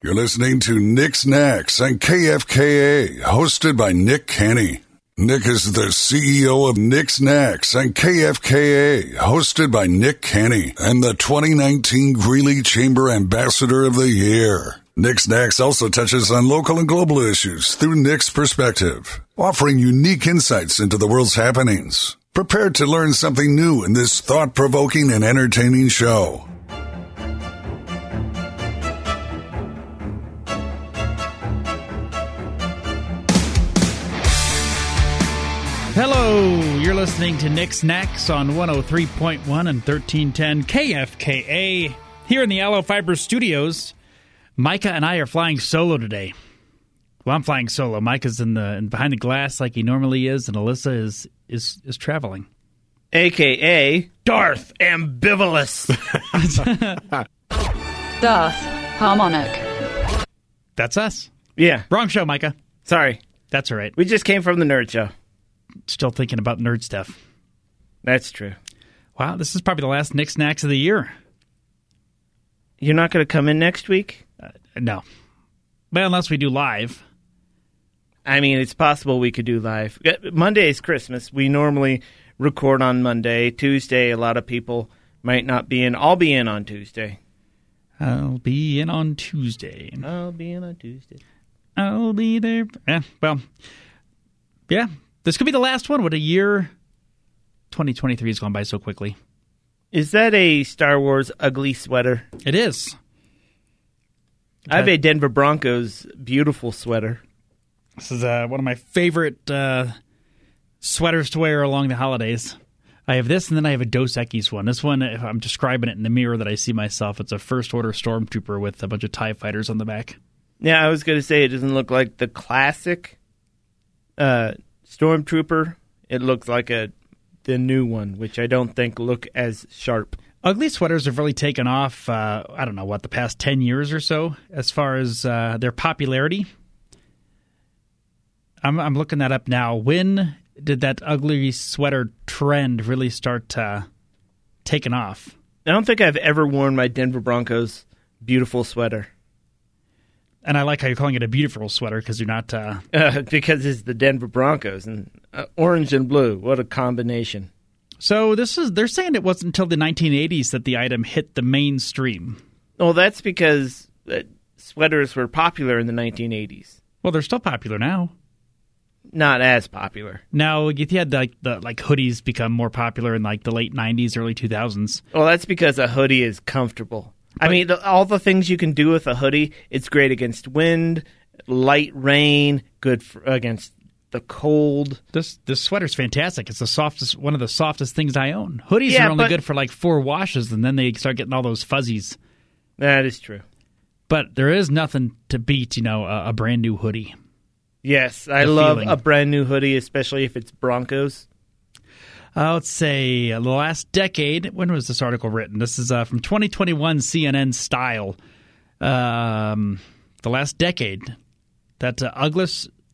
You're listening to Nick's Knacks on KFKA, hosted by Nick Kenny. Nick is the CEO of Nick's Knacks on KFKA, hosted by Nick Kenny, and the 2019 Greeley Chamber Ambassador of the Year. Nick's Knacks also touches on local and global issues through Nick's perspective, offering unique insights into the world's happenings. Prepare to learn something new in this thought provoking and entertaining show. You're listening to Nick's Knacks on 103.1 and 1310 KFKA. Here in the Allo Fiber Studios, Micah and I are flying solo today. Well, I'm flying solo. Micah's in the in behind the glass like he normally is, and Alyssa is is is traveling. AKA Darth Ambivalous. Darth Harmonic. That's us. yeah, Wrong show, Micah. sorry. That's all right. We just came from the nerd show. Still thinking about nerd stuff. That's true. Wow, this is probably the last Nick's Knacks of the year. You're not going to come in next week? No. Well, unless we do live. I mean, it's possible we could do live. Uh, Monday is Christmas. We normally record on Monday. Tuesday, a lot of people might not be in. I'll be in on Tuesday. I'll be in on Tuesday. I'll be in on Tuesday. I'll be there. Yeah, well, yeah. This could be the last one. What a year 2023 has gone by so quickly. Is that a Star Wars ugly sweater? It is. I have a Denver Broncos beautiful sweater. This is uh, one of my favorite uh, sweaters to wear along the holidays. I have this, and then I have a Dos Equis one. This one, if I'm describing it in the mirror that I see myself, it's a First Order Stormtrooper with a bunch of TIE fighters on the back. Yeah, I was going to say it doesn't look like the classic uh, Stormtrooper. It looks like a the new one, which I don't think look as sharp. Ugly sweaters have really taken off, uh, I don't know, what, the past 10 years or so, as far as uh, their popularity. I'm, I'm looking that up now. When did that ugly sweater trend really start uh, taking off? I don't think I've ever worn my Denver Broncos beautiful sweater And I like how you're calling it a beautiful sweater because you're not. Uh, uh, because it's the Denver Broncos and uh, orange and blue. What a combination! so this is they're saying it wasn't until the 1980s that the item hit the mainstream. Well, that's because uh, sweaters were popular in the 1980s. Well, they're still popular now. Not as popular. Now If you had like the like hoodies become more popular in like the late 90s, early 2000s. Well, that's because a hoodie is comfortable. I mean, the, all the things you can do with a hoodie, it's great against wind, light rain, good for, against the cold. This this sweater's fantastic. It's the softest, one of the softest things I own. Hoodies Yeah, are only but- good for like four washes, and then they start getting all those fuzzies. That is true. But there is nothing to beat, you know, a, a brand new hoodie. Yes, I The love feeling. a brand new hoodie, especially if it's Broncos. Uh, let's say uh, the last decade. When was this article written? This is uh, from 2021 CNN Style. Um, the last decade that uh,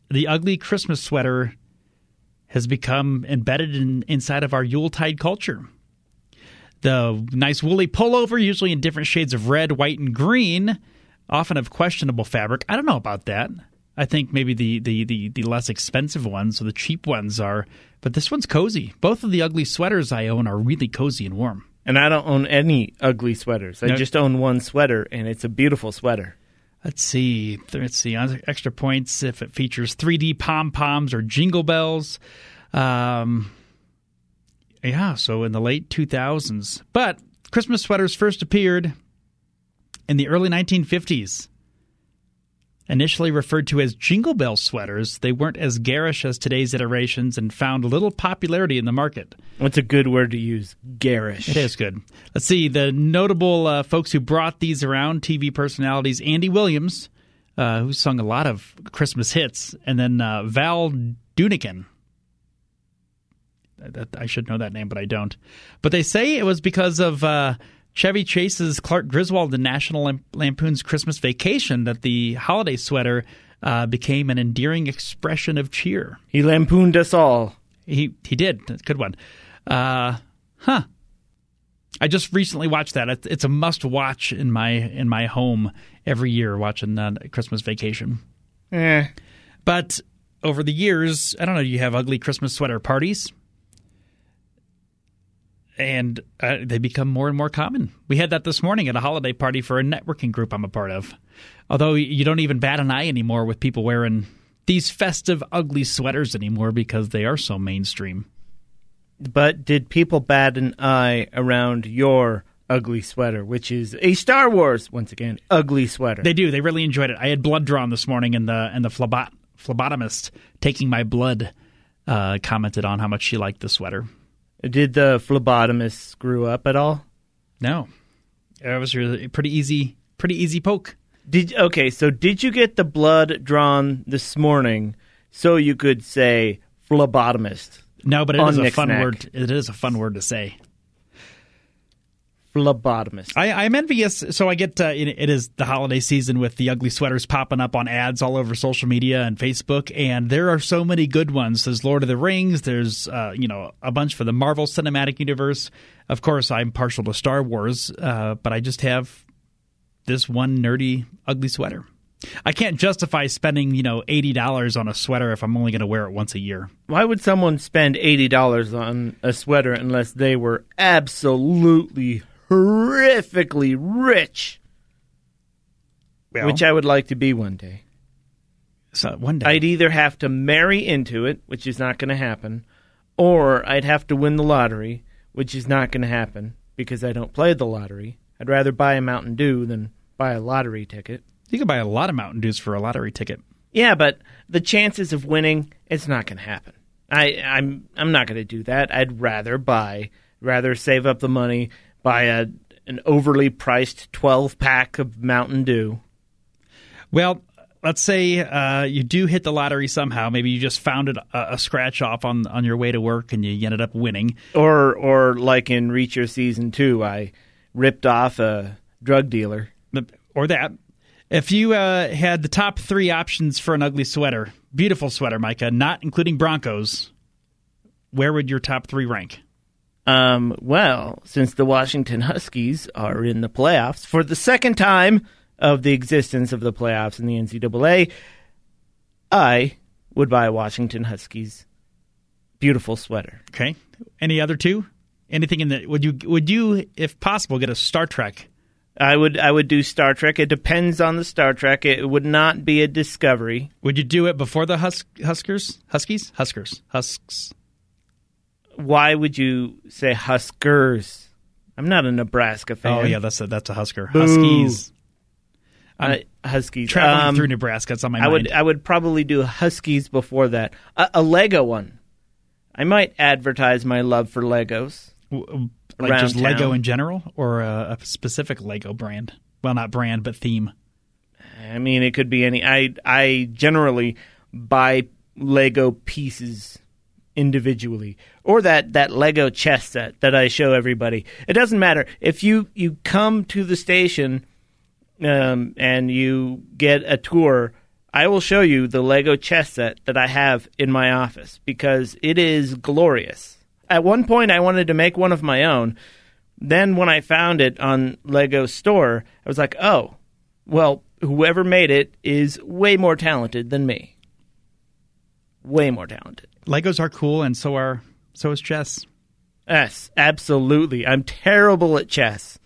the ugly Christmas sweater has become embedded in, inside of our Yuletide culture. The nice woolly pullover, usually in different shades of red, white, and green, often of questionable fabric. I don't know about that. I think maybe the, the, the, the less expensive ones or the cheap ones are, but this one's cozy. Both of the ugly sweaters I own are really cozy and warm. And I don't own any ugly sweaters. I No. just own one sweater, and it's a beautiful sweater. Let's see. Let's see. Extra points if it features 3D pom poms or jingle bells. Um, yeah, so in the late 2000s. But Christmas sweaters first appeared in the early 1950s. Initially referred to as jingle bell sweaters, they weren't as garish as today's iterations and found little popularity in the market. What's a good word to use? Garish. It is good. Let's see the notable uh, folks who brought these around. TV personalities: Andy Williams, uh, who sung a lot of Christmas hits, and then uh, Val Doonican. That, I should know that name, but I don't. But they say it was because of uh, Chevy Chase's Clark Griswold in National Lampoon's Christmas Vacation that the holiday sweater uh, became an endearing expression of cheer. He lampooned us all. He he did. Good one. Uh, huh. I just recently watched that. It's- a must watch in my in my home every year watching uh, Christmas Vacation. Eh. But over the years, I don't know, you have ugly Christmas sweater parties. And uh, they become more and more common. We had that this morning at a holiday party for a networking group I'm a part of. Although you don't even bat an eye anymore with people wearing these festive, ugly sweaters anymore because they are so mainstream. But did people bat an eye around your ugly sweater, which is a Star Wars, once again, ugly sweater? They do. They really enjoyed it. I had blood drawn this morning, and the and the phlebot, phlebotomist taking my blood uh, commented on how much she liked the sweater. Did the phlebotomist screw up at all? No, it was really pretty easy. Pretty easy poke. Did okay, so did you get the blood drawn this morning so you could say phlebotomist? No, but it is a fun word. It is a fun word to say. Phlebotomist. I, I'm envious. So I get uh, it, it is the holiday season with the ugly sweaters popping up on ads all over social media and Facebook, and there are so many good ones. There's Lord of the Rings. There's uh, you know a bunch for the Marvel Cinematic Universe. Of course, I'm partial to Star Wars, uh, but I just have this one nerdy ugly sweater. I can't justify spending you know eighty dollars on a sweater if I'm only going to wear it once a year. Why would someone spend eighty dollars on a sweater unless they were absolutely horrifically rich? Well, Which I would like to be one day. so one day I'd either have to marry into it, which is not going to happen, or I'd have to win the lottery, which is not going to happen because I don't play the lottery. I'd rather buy a Mountain Dew than buy a lottery ticket. you could buy a lot of Mountain Dews for a lottery ticket. Yeah, but the chances of winning, it's not going to happen. I, I'm I'm not going to do that. I'd rather buy, rather save up the money, buy a an overly priced twelve pack of Mountain Dew. Well, let's say uh, you do hit the lottery somehow. Maybe you just found it a, a scratch off on on your way to work, and you ended up winning. Or or like in Reacher season two, I ripped off a drug dealer. Or that. If you uh, had the top three options for an ugly sweater, beautiful sweater, Micah, not including Broncos, where would your top three rank? Um, well, since the Washington Huskies are in the playoffs for the second time of the existence of the playoffs in the NCAA, I would buy a Washington Huskies beautiful sweater. Okay. Any other two? Anything in the would you would you, if possible, get a Star Trek? I would I would do Star Trek. It depends on the Star Trek. It would not be a Discovery. Would you do it before the Hus- Huskers? Huskies? Huskers. Husks. Why would you say Huskers? I'm not a Nebraska fan. Oh yeah, that's a that's a Husker. Boo. Huskies. Uh, Huskies. traveling Um, through Nebraska. It's on my I mind. would I would probably do Huskies before that. A, a Lego one. I might advertise my love for Legos. W- like just Lego in general, or a, a specific Lego brand. Well, not brand, but theme. I mean, it could be any. I I generally buy Lego pieces individually, or that that Lego chess set that I show everybody. It doesn't matter if you you come to the station, um, and you get a tour. I will show you the Lego chess set that I have in my office because it is glorious. At one point, I wanted to make one of my own. Then, when I found it on Lego Store, I was like, "Oh, well, whoever made it is way more talented than me. Way more talented. Legos are cool, and so are so is chess. Yes, absolutely. I'm terrible at chess.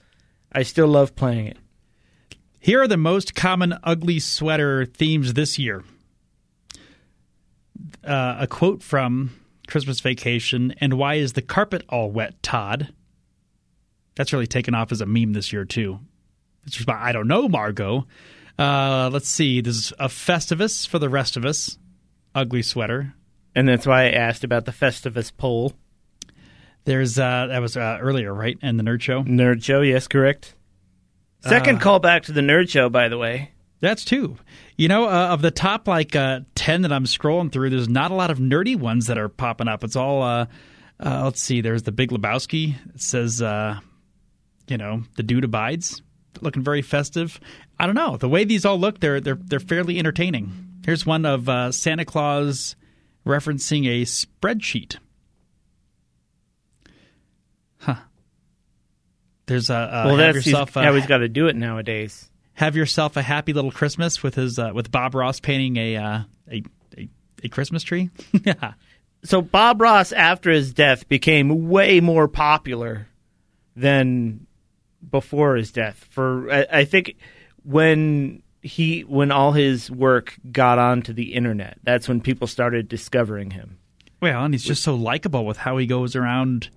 I still love playing it. Here are the most common ugly sweater themes this year. Uh, a quote from Christmas Vacation and why is the carpet all wet, Todd? That's really taken off as a meme this year too. It's just I don't know, Margo. Uh, let's see. There's a Festivus for the rest of us. Ugly sweater. And that's why I asked about the Festivus pole. There's uh, that was uh, earlier, right? And the nerd show. Nerd Show, yes, correct. Second call back to the Nerd Show, by the way. That's two. You know, uh, of the top like uh, ten that I'm scrolling through, there's not a lot of nerdy ones that are popping up. It's all. Uh, uh, let's see. There's the Big Lebowski. It says, uh, you know, the dude abides. Looking very festive. I don't know. The way these all look, they're they're they're fairly entertaining. Here's one of uh, Santa Claus referencing a spreadsheet. Huh. There's a uh, well, that's yourself how he's got to do it nowadays. have yourself a happy little Christmas with his uh, with Bob Ross painting a uh, a, a a Christmas tree. So Bob Ross, after his death, became way more popular than before his death. For I, I think when he when all his work got onto the internet, that's when people started discovering him. well, and he's just so likable with how he goes around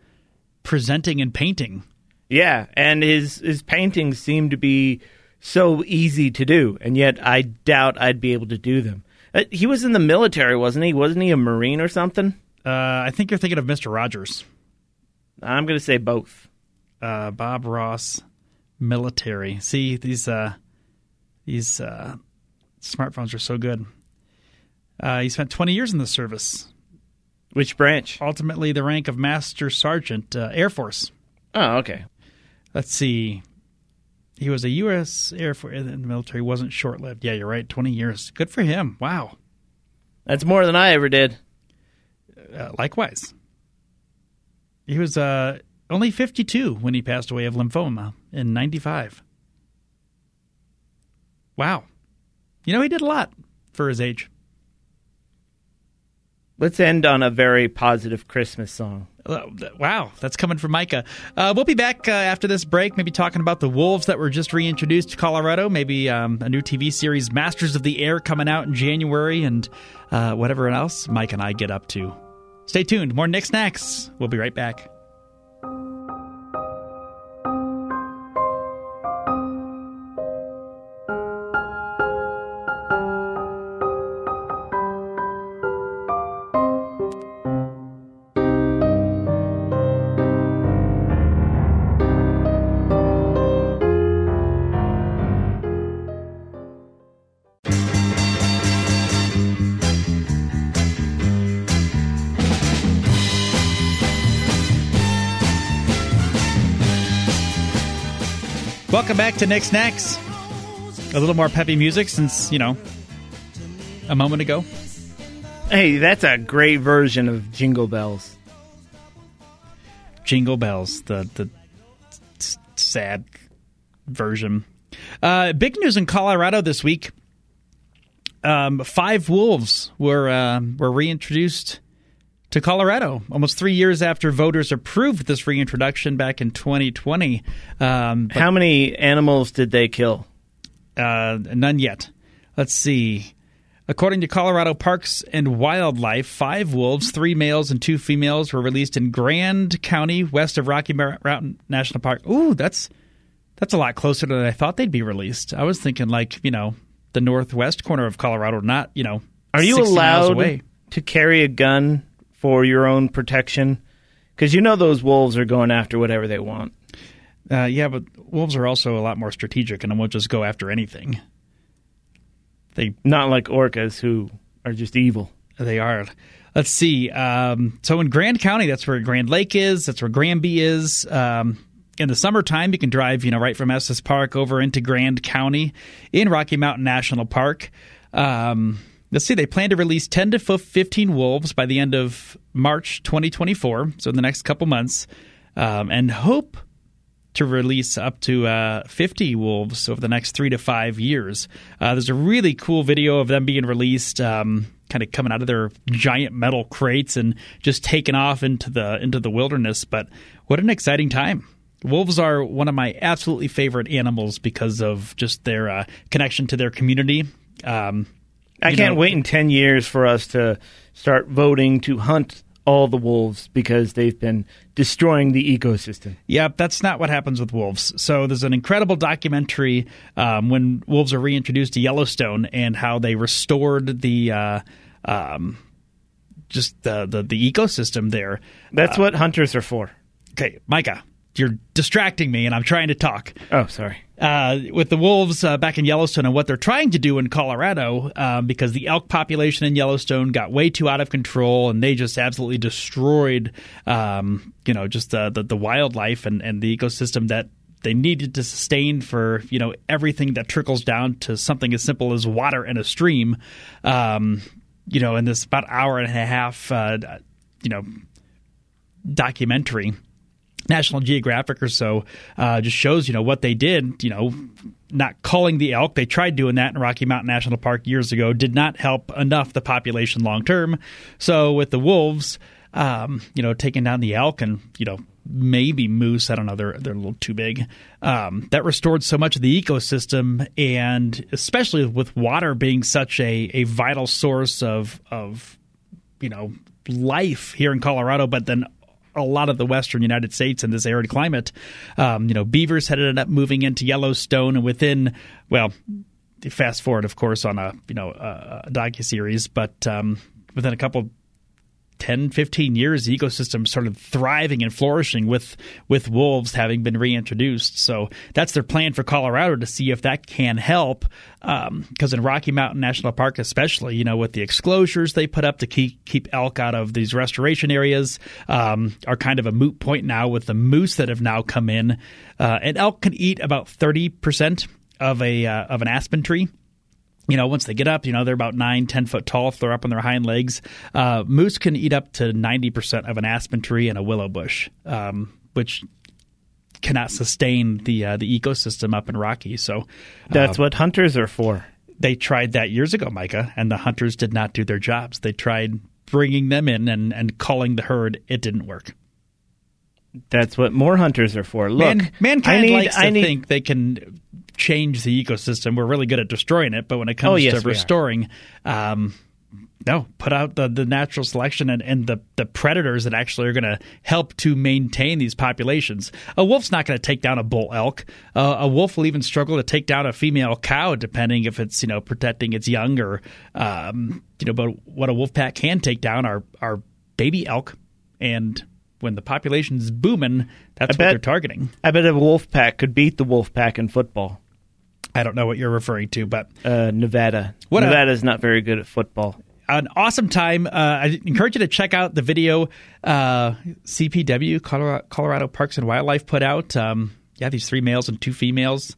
presenting and painting. Yeah, and his his paintings seem to be so easy to do, and yet I doubt I'd be able to do them. Uh, he was in the military, wasn't he? Wasn't he a marine or something? Uh, I think you're thinking of Mister Rogers, I'm going to say both. uh, Bob Ross, military. See these uh, these uh, smartphones are so good. Uh, he spent 20 years in the service. Which branch? Ultimately, the rank of Master Sergeant, uh, Air Force. Oh, okay. Let's see. He was a U.S. Air Force in the military. wasn't short lived. Yeah, you're right. 20 years. Good for him. Wow. That's more than I ever did. Uh, likewise. He was uh, only 52 when he passed away of lymphoma in 95. Wow. You know, he did a lot for his age. Let's end on a very positive Christmas song. Uh, Wow, that's coming from Micah. Uh, we'll be back uh, after this break, maybe talking about the Wolves that were just reintroduced to Colorado, maybe um, a new TV series, Masters of the Air, coming out in January, and uh, whatever else Mike and I get up to. Stay tuned. More Nick's Knacks. We'll be right back. Welcome back to Nick's Knacks. A little more peppy music since, you know, a moment ago. Hey, that's a great version of Jingle Bells. Jingle Bells, the the s- sad version. Uh, big news in Colorado this week. Um, five wolves were uh, were reintroduced to Colorado almost three years after voters approved this reintroduction back in 2020. Um, How many animals did they kill? uh, none yet. Let's see. According to Colorado Parks and Wildlife, five wolves, three males and two females, were released in Grand County, west of Rocky Mountain National Park. Ooh, that's that's a lot closer than I thought they'd be released. I was thinking like you know the northwest corner of Colorado, not you know. Are you 60 miles allowed away. to carry a gun for your own protection? Because you know those wolves are going after whatever they want. Uh, yeah, but wolves are also a lot more strategic and won't just go after anything. They Not like orcas who are just evil. They are. Let's see. Um, so in Grand County, that's where Grand Lake is. That's where Granby is. Um, in the summertime, you can drive, you know, right from Estes Park over into Grand County in Rocky Mountain National Park. Um, let's see. They plan to release 10 to 15 wolves by the end of March 2024, so in the next couple months, um, and hope to release up to uh, 50 wolves over the next three to five years. Uh, there's a really cool video of them being released, um, kind of coming out of their giant metal crates and just taking off into the into the wilderness. But what an exciting time! Wolves are one of my absolutely favorite animals because of just their uh, connection to their community. Um, I can't know- wait in 10 years for us to start voting to hunt all the wolves because they've been destroying the ecosystem. Yep, that's not what happens with wolves. So there's an incredible documentary um, when wolves are reintroduced to Yellowstone and how they restored the uh, um, just the, the the ecosystem there. That's what hunters are for. Okay, Micah, you're distracting me, and I'm trying to talk. Oh, sorry. Uh, with the wolves uh, back in Yellowstone and what they're trying to do in Colorado, um, because the elk population in Yellowstone got way too out of control, and they just absolutely destroyed, um, you know, just the, the the wildlife and and the ecosystem that they needed to sustain for you know everything that trickles down to something as simple as water in a stream. Um, you know, in this about hour and a half, uh, you know, documentary National Geographic or so uh, just shows you know what they did. You know, not culling the elk. They tried doing that in Rocky Mountain National Park years ago. Did not help enough the population long term. So with the wolves, um, you know, taking down the elk and you know maybe moose. I don't know. They're they're a little too big. Um, that restored so much of the ecosystem, and especially with water being such a, a vital source of of you know life here in Colorado, but then a lot of the western United States in this arid climate. Um, you know, beavers had ended up moving into Yellowstone, and within well, fast forward, of course, on a you know a, docu series, but um, within a couple 10, 15 years, the ecosystem started thriving and flourishing with with wolves having been reintroduced. So that's their plan for Colorado to see if that can help. Because um, in Rocky Mountain National Park, especially, you know, with the exclosures they put up to keep keep elk out of these restoration areas, um, are kind of a moot point now with the moose that have now come in. Uh, and elk can eat about thirty percent of a uh, of an aspen tree you know, once they get up, you know, they're about nine, ten foot tall if they're up on their hind legs. Uh, moose can eat up to 90% of an aspen tree and a willow bush, um, which cannot sustain the uh, the ecosystem up in Rocky. So that's uh, what hunters are for. They tried that years ago, Micah, and the hunters did not do their jobs. They tried bringing them in and, and calling the herd. It didn't work. That's what more hunters are for. Look, Man, mankind I need, likes I to need, think they can change the ecosystem. We're really good at destroying it, but when it comes oh, yes, to restoring, um, no, put out the, the natural selection and, and the, the predators that actually are going to help to maintain these populations. A wolf's not going to take down a bull elk. Uh, a wolf will even struggle to take down a female cow, depending if it's you know protecting its young or um, you know. But what a wolf pack can take down are are baby elk, and when the population's booming, that's bet, what they're targeting. I bet a wolf pack could beat the wolf pack in football. I don't know what you're referring to, but uh, Nevada. What Nevada's a, not very good at football. An awesome time. Uh, I encourage you to check out the video uh, CPW Colorado, Colorado, Parks and Wildlife put out. Um, yeah, these three males and two females.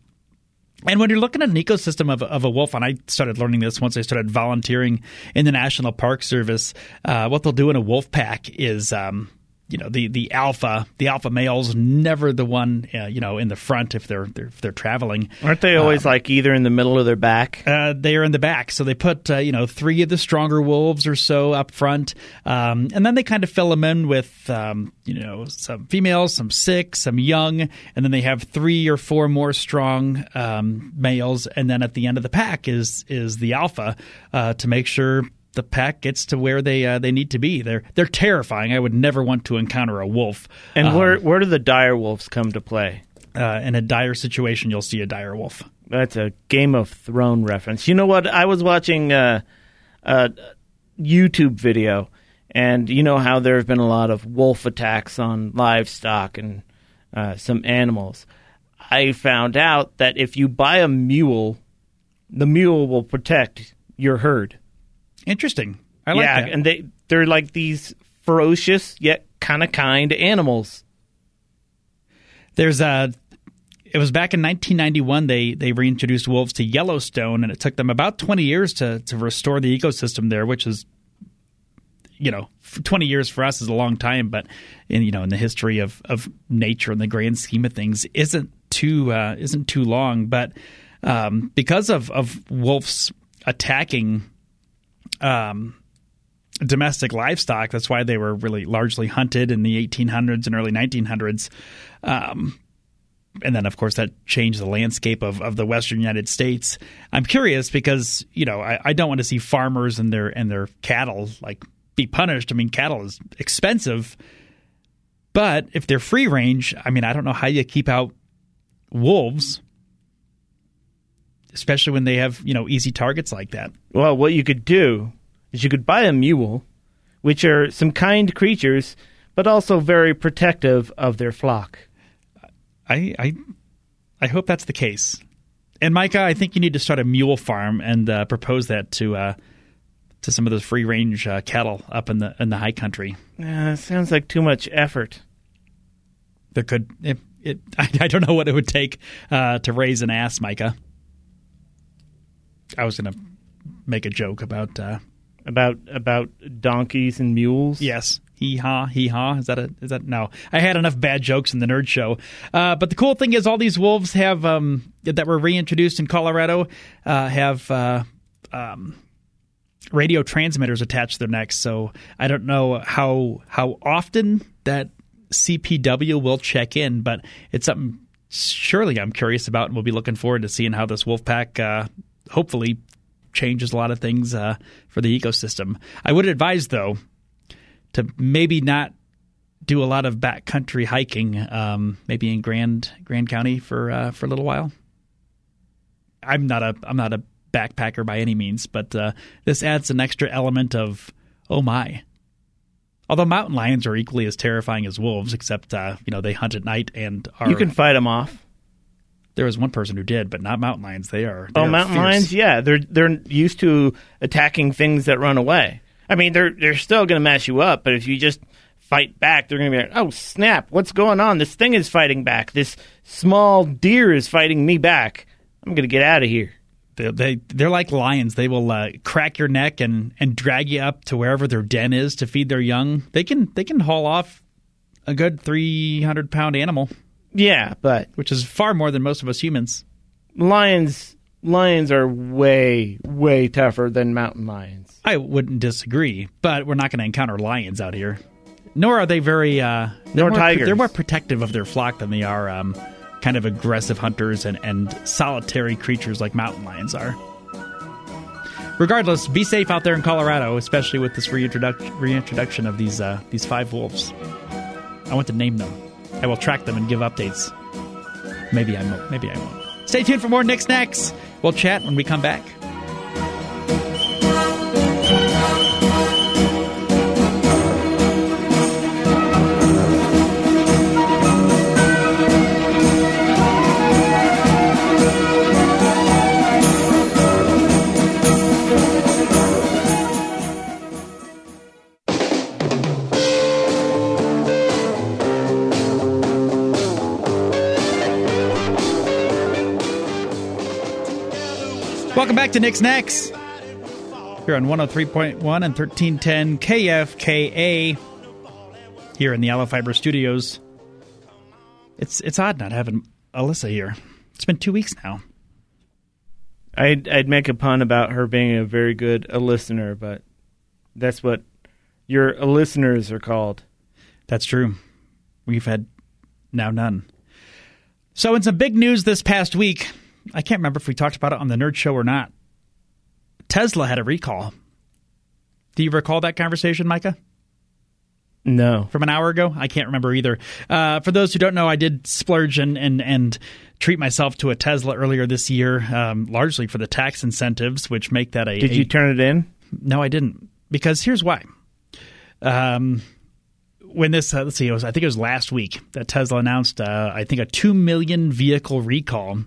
And when you're looking at an ecosystem of, of a wolf, and I started learning this once I started volunteering in the National Park Service, uh, what they'll do in a wolf pack is um, you know the the alpha the alpha males never the one uh, you know in the front if they're, they're if they're traveling. Aren't they always um, like either in the middle or their back? Uh, they are in the back. So they put uh, you know three of the stronger wolves or so up front. Um, and then they kind of fill them in with um, you know some females some sick some young. And then they have three or four more strong um, males. And then at the end of the pack is is the alpha uh, to make sure the pack gets to where they uh, they need to be. They're they're terrifying. I would never want to encounter a wolf. And um, where where do the dire wolves come to play? Uh, in a dire situation, you'll see a dire wolf. That's a Game of Thrones reference. You know what? I was watching uh, a YouTube video, and you know how there have been a lot of wolf attacks on livestock and uh, some animals. I found out that if you buy a mule, the mule will protect your herd. Interesting. I like yeah, that. and they they're like these ferocious yet kind of kind animals. There's a. It was back in 1991 they they reintroduced wolves to Yellowstone, and it took them about 20 years to to restore the ecosystem there, which is you know 20 years for us is a long time but in you know in the history of of nature in the grand scheme of things isn't too uh, isn't too long but um, because of of wolves attacking um, domestic livestock. That's why they were really largely hunted in the 1800s and early 1900s. Um, and then, of course, that changed the landscape of, of the Western United States. I'm curious because you know I, I don't want to see farmers and their and their cattle like be punished. I mean, cattle is expensive, but if they're free range, I mean, I don't know how you keep out wolves especially when they have you know easy targets like that. Well, what you could do is you could buy a mule, which are some kind creatures, but also very protective of their flock. I I, I hope that's the case. And Micah, I think you need to start a mule farm and uh, propose that to uh, to some of those free range uh, cattle up in the in the high country. Uh, sounds like too much effort. There could it, it I, I, don't know what it would take uh, to raise an ass, Micah. I was going to make a joke about uh, about about donkeys and mules. Yes, Hee haw, hee haw. Is that a? Is that no? I had enough bad jokes in the nerd show. Uh, but the cool thing is, all these wolves have um, that were reintroduced in Colorado uh, have uh, um, radio transmitters attached to their necks. So I don't know how how often that CPW will check in, but it's something surely I'm curious about, and we'll be looking forward to seeing how this wolf pack uh, hopefully changes a lot of things uh, for the ecosystem. I would advise though to maybe not do a lot of backcountry hiking, um, maybe in Grand Grand County for uh, for a little while. I'm not a I'm not a backpacker by any means, but uh, this adds an extra element of oh my. Although mountain lions are equally as terrifying as wolves, except uh, you know they hunt at night and are. You can fight them off. There was one person who did, but not mountain lions. They are. They oh, are mountain fierce. lions, yeah, they're they're used to attacking things that run away. I mean, they're they're still going to mess you up, but if you just fight back, they're going to be like, "Oh snap! What's going on? This thing is fighting back. This small deer is fighting me back. I'm going to get out of here." They, they they're like lions. They will uh, crack your neck and and drag you up to wherever their den is to feed their young. They can they can haul off a good three hundred pound animal, Yeah, but which is far more than most of us humans. lions lions are way way tougher than mountain lions. I wouldn't disagree, but we're not going to encounter lions out here. Nor are they very. Uh, they're Nor more, tigers. They're more protective of their flock than they are um, kind of aggressive hunters and, and solitary creatures like mountain lions are. Regardless, be safe out there in Colorado, especially with this reintroduc- reintroduction of these uh, these five wolves. I want to name them. I will track them and give updates. Maybe I won't. Maybe I won't. Stay tuned for more Nick's Knacks. We'll chat when we come back. Welcome back to Nick's Knacks. Here on 103.1 and 1310 KFKA here in the Allo Fiber Studios. It's it's odd not having Alyssa here. It's been two weeks now. I'd I'd make a pun about her being a very good a listener, but that's what your listeners are called. That's true. We've had now none. So, in some big news this past week, I can't remember if we talked about it on the Nerd Show or not. Tesla had a recall. Do you recall that conversation, Micah? No. from an hour ago. I can't remember either. Uh, for those who don't know, I did splurge and and, and treat myself to a Tesla earlier this year, um, largely for the tax incentives, which make that a. Did a- you turn it in? no, I didn't. Because here's why. Um, when this, uh, let's see, it was, I think it was last week that Tesla announced, uh, I think, a 2 million vehicle recall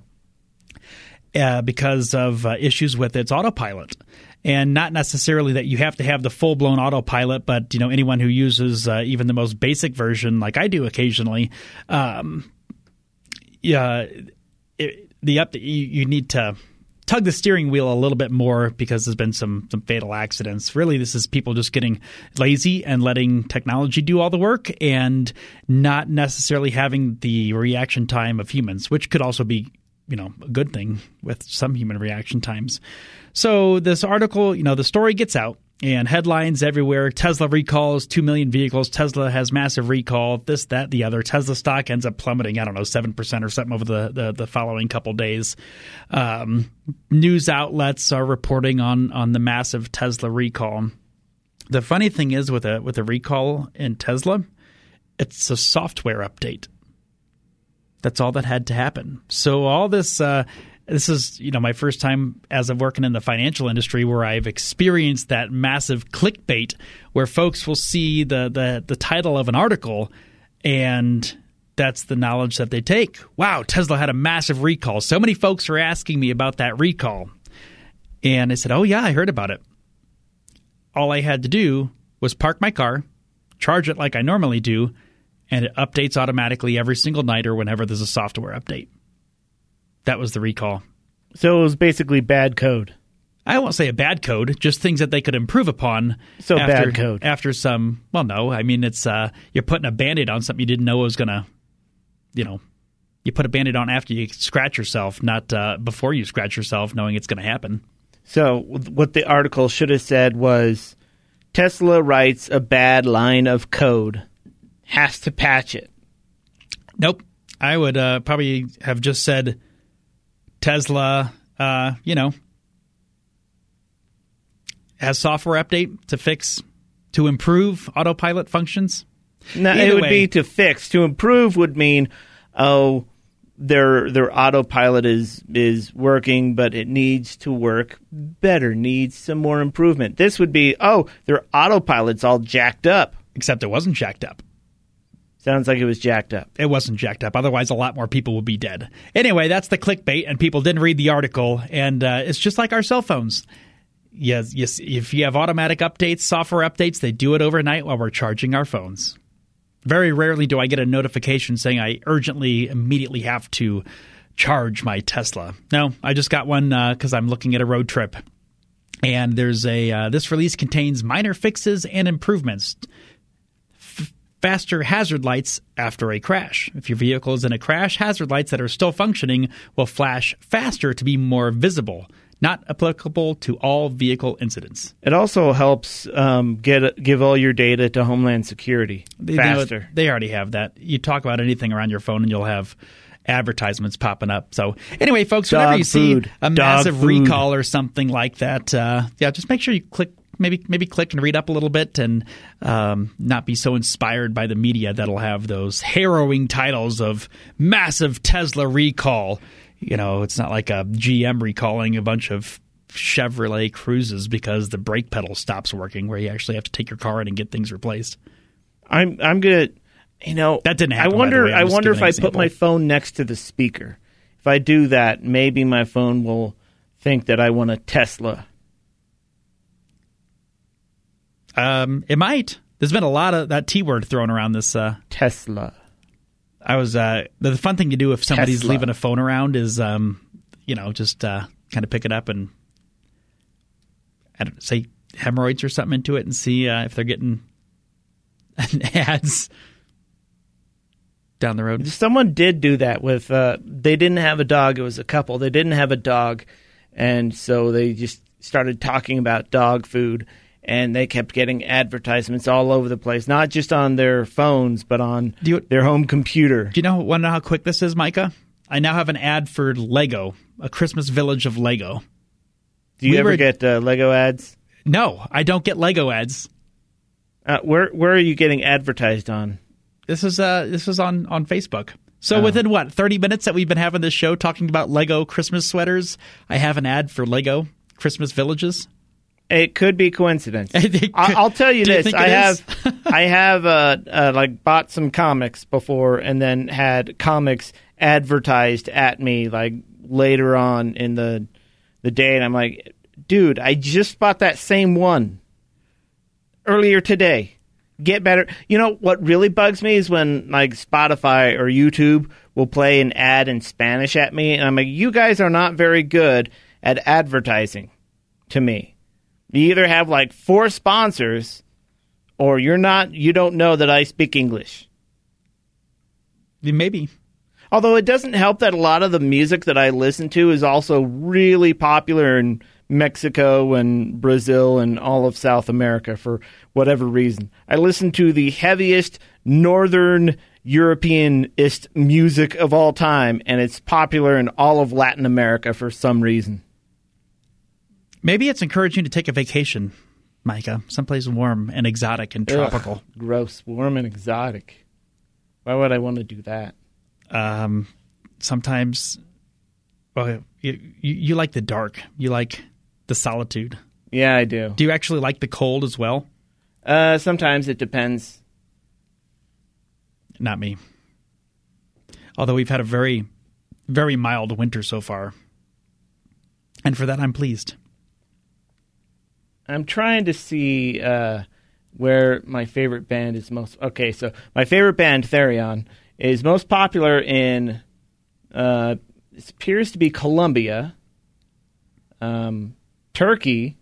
uh, because of uh, issues with its autopilot. And not necessarily that you have to have the full blown autopilot, but you know anyone who uses uh, even the most basic version, like I do occasionally, um, yeah, it, the up you, you need to tug the steering wheel a little bit more because there's been some some fatal accidents. Really, this is people just getting lazy and letting technology do all the work and not necessarily having the reaction time of humans, which could also be you know a good thing with some human reaction times. So this article, you know, the story gets out and headlines everywhere. Tesla recalls 2 million vehicles. Tesla has massive recall. This, that, the other. Tesla stock ends up plummeting, I don't know, 7% or something over the, the, the following couple days. Um, news outlets are reporting on, on the massive Tesla recall. The funny thing is with a, with a recall in Tesla, it's a software update. That's all that had to happen. So all this, uh, this is you know my first time as of working in the financial industry where I've experienced that massive clickbait where folks will see the the, the title of an article and that's the knowledge that they take. Wow, Tesla had a massive recall. So many folks are asking me about that recall. And I said, "Oh yeah, I heard about it." All I had to do was park my car, charge it like I normally do, and it updates automatically every single night or whenever there's a software update. That was the recall. So it was basically bad code. I won't say a bad code, just things that they could improve upon. So after, bad code. after some. Well, no, I mean it's uh, you're putting a band-aid on something you didn't know was gonna, you know, you put a band-aid on after you scratch yourself, not uh, before you scratch yourself, knowing it's going to happen. So what the article should have said was Tesla writes a bad line of code, has to patch it. Nope. I would uh, probably have just said Tesla, uh, you know, has software update to fix, to improve autopilot functions. No, Either it would way. be to fix. To improve would mean, oh, their their autopilot is is working, but it needs to work better. Needs some more improvement. This would be, oh, their autopilot's all jacked up. Except it wasn't jacked up. Sounds like it was jacked up. It wasn't jacked up. Otherwise, a lot more people would be dead. Anyway, that's the clickbait, and people didn't read the article. And uh, it's just like our cell phones. Yes, yes. If you have automatic updates, software updates, they do it overnight while we're charging our phones. Very rarely do I get a notification saying I urgently, immediately have to charge my Tesla. No, I just got one because I'm looking at a road trip. And there's a uh, this release contains minor fixes and improvements faster hazard lights after a crash. If your vehicle is in a crash, hazard lights that are still functioning will flash faster to be more visible. Not applicable to all vehicle incidents. It also helps um, get give all your data to Homeland Security They, you know, faster. they already have that. You talk about anything around your phone, and you'll have advertisements popping up. So anyway, folks, whenever Dog you see a Dog massive food. recall or something like that, uh, yeah, just make sure you click. Maybe maybe click and read up a little bit, and um, not be so inspired by the media that'll have those harrowing titles of massive Tesla recall. You know, it's not like a GM recalling a bunch of Chevrolet Cruzes because the brake pedal stops working, where you actually have to take your car in and get things replaced. I'm I'm gonna, you know, That didn't happen, I wonder. I wonder if I an put my phone next to the speaker. If I do that, maybe my phone will think that I want a Tesla. Um, it might. There's been a lot of that T word thrown around this. Uh, Tesla. I was uh, the, fun thing to do if somebody's Tesla. leaving a phone around is, um, you know, just uh, kind of pick it up and I don't say hemorrhoids or something into it and see uh, if they're getting ads down the road. Someone did do that with. Uh, they didn't have a dog. It was a couple. They didn't have a dog, and so they just started talking about dog food, and they kept getting advertisements all over the place, not just on their phones, but on you- their home computer. Do you know want to know how quick this is, Micah? I now have an ad for Lego, a Christmas village of Lego. Do you we ever were- get uh, Lego ads? No, I don't get Lego ads. Uh, where where are you getting advertised on? This is uh this was on on Facebook. So within what thirty minutes that we've been having this show talking about Lego Christmas sweaters, I have an ad for Lego Christmas villages. It could be coincidence. I- I'll tell you you this: think I have? I have, uh, uh, like bought some comics before, and then had comics advertised at me like later on in the the day, and I'm like, dude, I just bought that same one earlier today. Get better. You know what really bugs me is when like Spotify or YouTube will play an ad in Spanish at me, and I'm like, you guys are not very good at advertising to me. You either have like four sponsors or you're not you don't know that I speak English. Maybe Although it doesn't help that a lot of the music that I listen to is also really popular in Mexico and Brazil and all of South America for whatever reason. I listen to the heaviest northern Europeanist music of all time and it's popular in all of Latin America for some reason. Maybe it's encouraging to take a vacation, Micah, someplace warm and exotic and tropical. Ugh, gross, warm and exotic. Why would I want to do that? Um, sometimes, well, you, you you like the dark. You like the solitude. Yeah, I do. Do you actually like the cold as well? Uh, sometimes it depends. Not me. Although we've had a very, very mild winter so far. And for that, I'm pleased. I'm trying to see uh, where my favorite band is most. Okay, so my favorite band, Therion, is most popular in. Uh, it appears to be Colombia. Um, Turkey,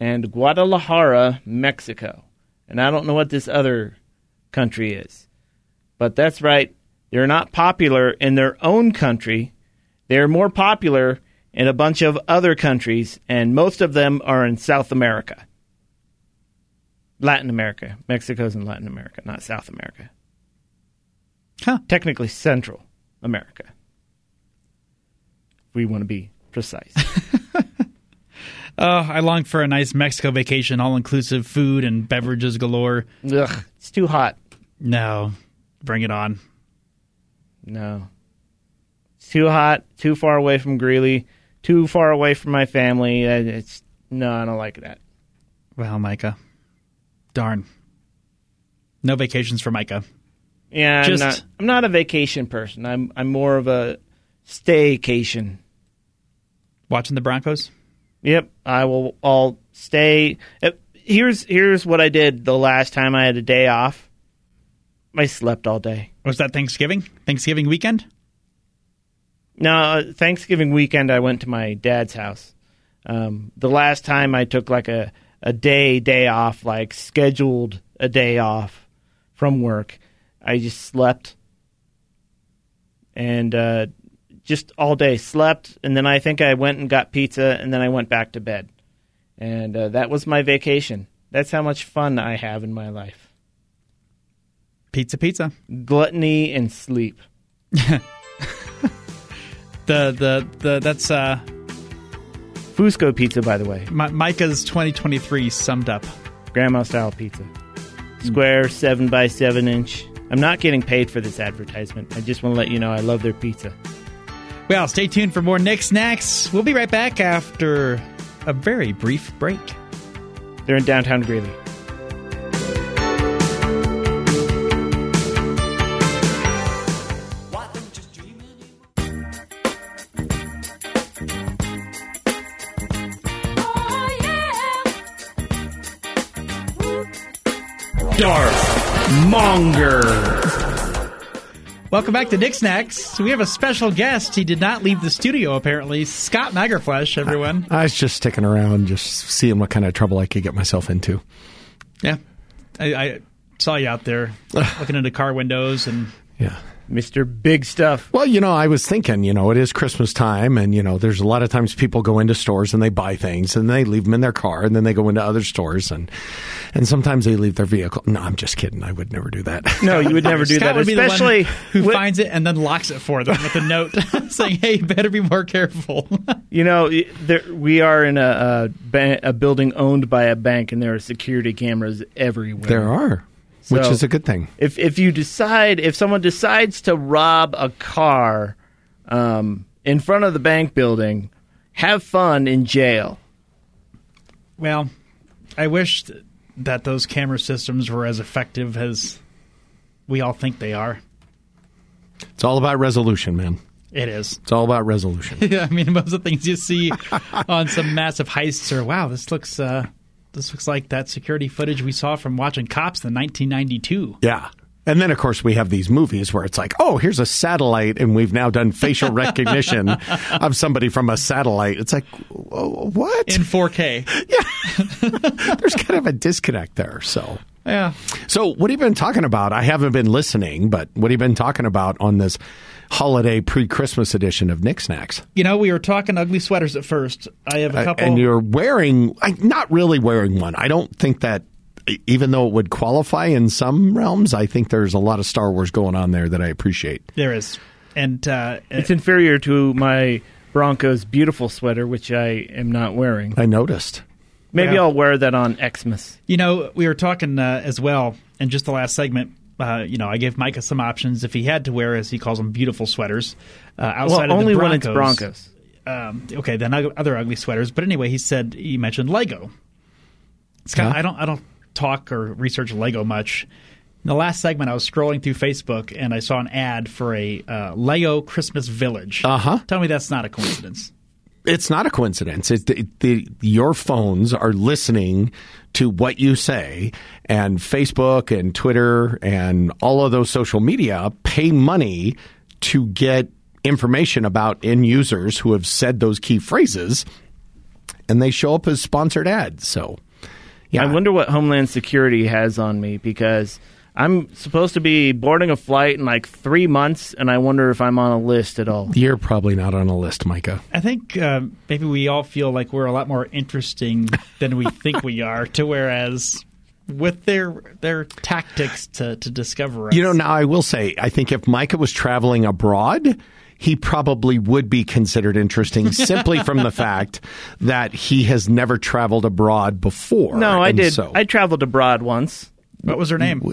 and Guadalajara, Mexico. And I don't know what this other country is. But that's right, they're not popular in their own country. They're more popular in a bunch of other countries, and most of them are in South America. Latin America. Mexico's in Latin America, not South America. Huh. Technically, Central America. We want to be precise. Oh, I long for a nice Mexico vacation, all inclusive food and beverages galore. Ugh, it's too hot. No, bring it on. No. It's too hot, too far away from Greeley, too far away from my family. It's no, I don't like that. Well, Micah. Darn. No vacations for Micah. Yeah, Just- I'm not I'm not a vacation person. I'm I'm more of a staycation. Watching the Broncos? Yep, I will. I'll stay. uh, Here's here's what I did the last time I had a day off. I slept all day. Was that Thanksgiving? Thanksgiving weekend? No, uh, Thanksgiving weekend I went to my dad's house. Um, the last time I took like a a day day off, like scheduled a day off from work, I just slept and uh, just all day slept, and then I think I went and got pizza, and then I went back to bed, and uh, that was my vacation. That's how much fun I have in my life: Pizza, pizza. gluttony and sleep. The the the that's uh Fusco pizza, by the way. Mi- Micah's 2023 summed up. grandma style pizza. Square, seven by seven inch. I'm not getting paid for this advertisement. I just want to let you know I love their pizza. Well, stay tuned for more Nick's Knacks. We'll be right back after a very brief break. They're in downtown Greeley. Darth Monger. Welcome back to Nick's Knacks. We have a special guest. He did not leave the studio, apparently. Scott Magerfleisch, everyone. I was just sticking around, just seeing what kind of trouble I could get myself into. Yeah. I, I saw you out there looking into car windows and Yeah. Mr. Big Stuff. Well, you know, I was thinking, you know, it is Christmas time, and you know, there's a lot of times people go into stores and they buy things, and they leave them in their car, and then they go into other stores, and and sometimes they leave their vehicle. No, I'm just kidding. I would never do that. No, you would never do that, especially who with- finds it and then locks it for them with a note saying, "Hey, you better be more careful." You know, there, we are in a, a, ba- a building owned by a bank, and there are security cameras everywhere. there are, which is a good thing. If if you decide, if someone decides to rob a car um, in front of the bank building, have fun in jail. well, I wish th- that those camera systems were as effective as we all think they are. It's all about resolution, man. It is. It's all about resolution. Yeah, I mean, most of the things you see on some massive heists are, wow, this looks, uh, this looks like that security footage we saw from watching Cops in 1992. yeah. And then, of course, we have these movies where it's like, oh, here's a satellite, and we've now done facial recognition of somebody from a satellite. It's like, what? In 4K. Yeah. There's kind of a disconnect there. So, Yeah. so what have you been talking about? I haven't been listening, but what have you been talking about on this holiday pre-Christmas edition of Nick's Knacks? You know, we were talking ugly sweaters at first. I have a couple. And you're wearing, I, not really wearing one. I don't think that, even though it would qualify in some realms, I think there's a lot of Star Wars going on there that I appreciate. there is. And uh, It's inferior to my Broncos beautiful sweater, which I am not wearing. I noticed. Maybe Yeah. I'll wear that on Xmas. You know, we were talking uh, as well in just the last segment. Uh, you know, I gave Micah some options if he had to wear, as he calls them, beautiful sweaters uh, outside Well, of only the when Broncos. it's Broncos. Um, okay, then other ugly sweaters. But anyway, he said he mentioned Lego. Huh? I don't, I don't talk or research Lego much. In the last segment, I was scrolling through Facebook and I saw an ad for a uh, Lego Christmas Village. Uh-huh. Tell me that's not a coincidence. It's not a coincidence. It, the, the, your phones are listening to what you say, and Facebook and Twitter and all of those social media pay money to get information about end users who have said those key phrases. and they show up as sponsored ads. So, yeah, I wonder what Homeland Security has on me because I'm supposed to be boarding a flight in like three months, and I wonder if I'm on a list at all. you're probably not on a list, Micah. I think uh, maybe we all feel like we're a lot more interesting than we think we are. To whereas with their their tactics to, to discover us, You know, now I will say, I think if Micah was traveling abroad, he probably would be considered interesting simply from the fact that he has never traveled abroad before. No, I did. So, I traveled abroad once. What was her name?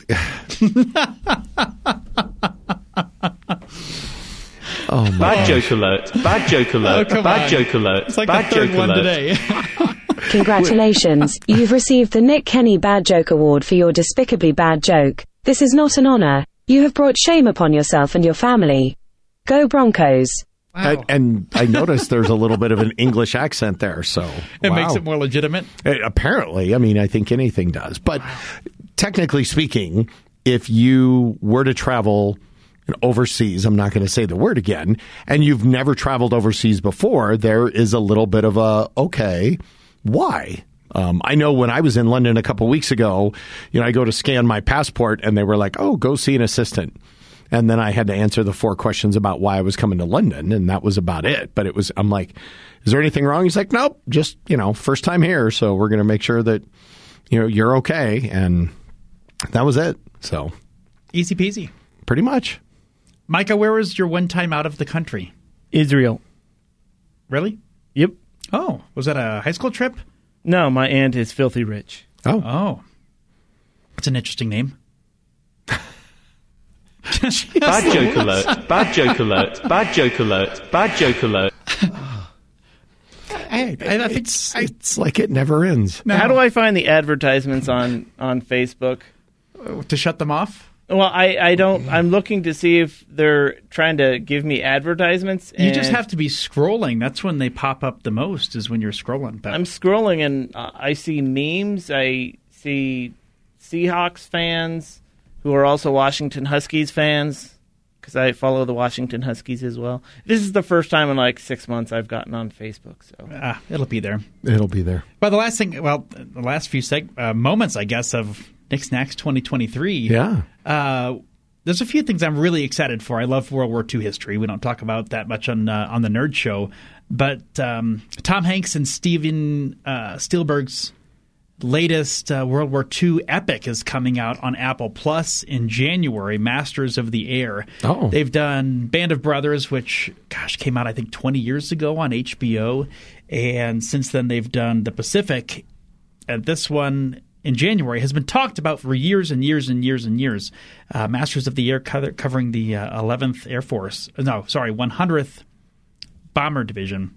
oh my Bad joke alert. Bad joke alert. Oh, Bad on. joke alert. It's like Bad the third joke one alert. today. Congratulations, you've received the Nick Kenny Bad Joke Award for your despicably bad joke. This is not an honor. You have brought shame upon yourself and your family. Go Broncos. And, and I noticed there's a little bit of an English accent there, so It wow. makes it more legitimate. Uh, Apparently, I mean, I think anything does. But technically speaking, if you were to travel overseas, I'm not going to say the word again, and you've never traveled overseas before, there is a little bit of a okay, why? Um, I know when I was in London a couple weeks ago, you know, I go to scan my passport and they were like, oh, go see an assistant. And then I had to answer the four questions about why I was coming to London, and that was about it. But it was, I'm like, is there anything wrong? He's like, nope, just, you know, first time here. So we're going to make sure that, you know, you're okay. And that was it. So Easy peasy. pretty much. Micah, where was your one time out of the country? Israel. Really? Yep. Oh, was that a high school trip? No, my aunt is filthy rich. Oh, Oh, it's an interesting name. Bad joke alert. Bad joke alert. Bad joke alert. Bad joke alert. Hey, I think it's, it's like it never ends. How do I find the advertisements on on Facebook? To shut them off. Well, I, I don't. I'm looking to see if they're trying to give me advertisements. You just have to be scrolling. That's when they pop up the most. Is when you're scrolling. But I'm scrolling and uh, I see memes. I see Seahawks fans who are also Washington Huskies fans because I follow the Washington Huskies as well. This is the first time in like six months I've gotten on Facebook. So ah, it'll be there. It'll be there. But the last thing, well, the last few seg- uh, moments, I guess, of Nick's Knacks 2023. Yeah. Uh, there's a few things I'm really excited for. I love World War II history. We don't talk about that much on uh, on the Nerd Show, but um, Tom Hanks and Steven uh, Spielberg's latest uh, World War II epic is coming out on Apple Plus in January. Masters of the Air. Oh. they've done Band of Brothers, which gosh came out I think 20 years ago on HBO, and since then they've done The Pacific. And this one in January has been talked about for years and years and years and years. Uh, Masters of the Air co- covering the uh, 11th Air Force. No, sorry, 100th Bomber Division.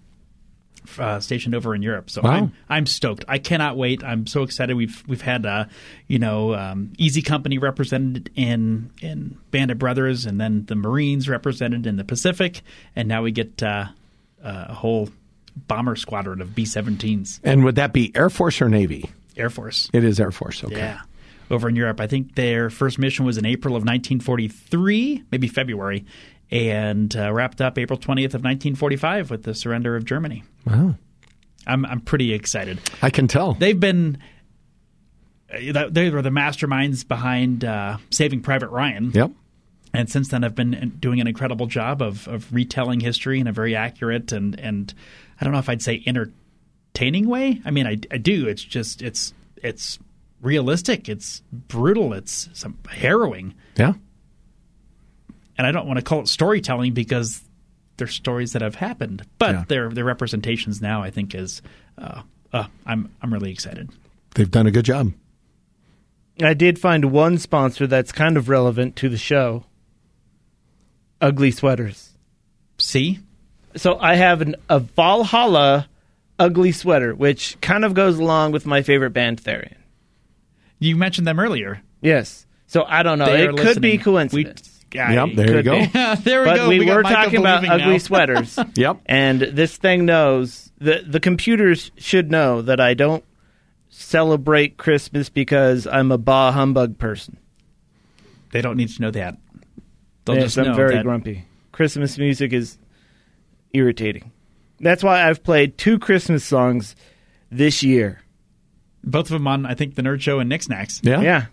Uh, stationed over in Europe, so Wow. I'm I'm stoked. I cannot wait. I'm so excited. We've we've had uh, you know um, Easy Company represented in in Band of Brothers, and then the Marines represented in the Pacific, and now we get uh, uh, a whole bomber squadron of B-17s, And would that be Air Force or Navy? Air Force. It is Air Force. Okay. Yeah. Over in Europe. I think their first mission was in April of 1943, maybe February, and uh, wrapped up April 20th of 1945 with the surrender of Germany. Wow. I'm I'm pretty excited. I can tell. They've been uh, they were the masterminds behind uh, Saving Private Ryan. yep. and since then I've been doing an incredible job of, of retelling history in a very accurate and and I don't know if I'd say entertaining way. I mean, I, I do. It's just it's it's realistic. It's brutal. It's some harrowing, Yeah. and I don't want to call it storytelling because they're stories that have happened, but Yeah. their their representations now I think is uh, uh, I'm I'm really excited. They've done a good job. I did find one sponsor that's kind of relevant to the show. Ugly sweaters. See, So I have an, a Valhalla ugly sweater, which kind of goes along with my favorite band, Therion. you mentioned them earlier. Yes. So I don't know. They it are could be coincidence. We, I- Yep, there you go. Yeah, there we but go. we, got were talking about believing ugly now. sweaters. Yep. And this thing knows the the computers should know that I don't celebrate Christmas because I'm a bah humbug person. They don't need to know that. They'll yes, just I'm know very that grumpy. Christmas music is irritating. That's why I've played two Christmas songs this year. Both of them on, I think, the Nerd Show and Nick's Knacks. Yeah, Yeah.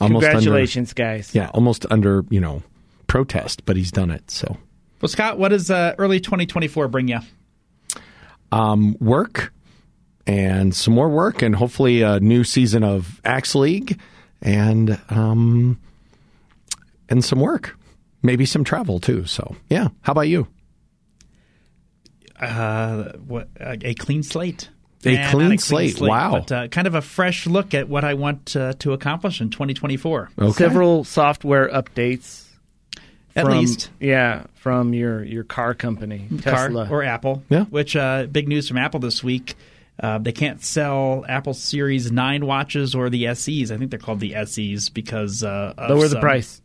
Almost Congratulations, guys. Yeah, almost under you know protest, but he's done it. So Well, Scott, what does uh, early 2024 bring you? um, work and some more work, and hopefully a new season of Axe League, and um, and some work, maybe some travel too. So yeah, how about you? Uh, what a, a clean slate. A Nah, not clean slate, wow. But uh, kind of a fresh look at what I want uh, to accomplish in 2024. Okay. Several software updates. At from- least. Yeah, from your, your car company, car Tesla. or Apple. Yeah. Which uh, big news from Apple this week. Uh, they can't sell Apple Series 9 watches or the SEs. I think they're called the SEs because uh, of Lower the some- price.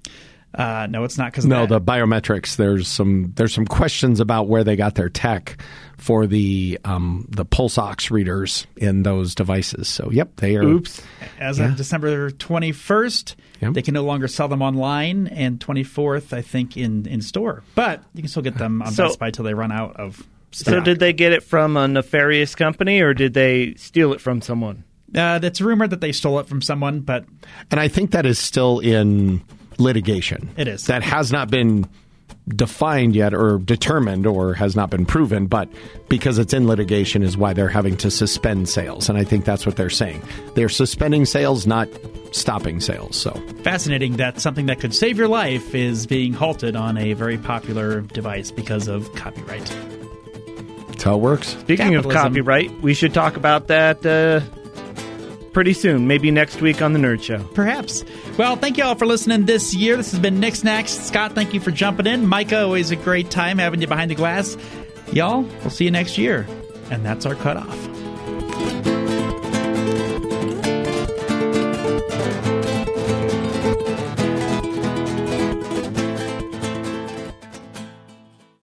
Uh, no, it's not because of that. No, the biometrics. There's some there's some questions about where they got their tech for the um, the pulse ox readers in those devices. So yep, they are. Oops. as Yeah. of December 21st. Yep. They can no longer sell them online, and 24th, I think, in, in store. But you can still get them on So- Best Buy till they run out of stock. So did they get it from a nefarious company or did they steal it from someone? Uh, it's rumored that they stole it from someone, but And I think that is still in litigation. It is. That has not been defined yet or determined or has not been proven, but because it's in litigation is why they're having to suspend sales. And I think that's what they're saying. They're suspending sales, not stopping sales. So fascinating that something that could save your life is being halted on a very popular device because of copyright. that's how it works. Speaking of copyright, we should talk about that uh, pretty soon, maybe next week on the Nerd Show. Perhaps. Well, thank you all for listening this year. This has been Nick's Knacks. Scott, thank you for jumping in. Micah, always a great time having you behind the glass. Y'all, we'll see you next year. And that's our cutoff.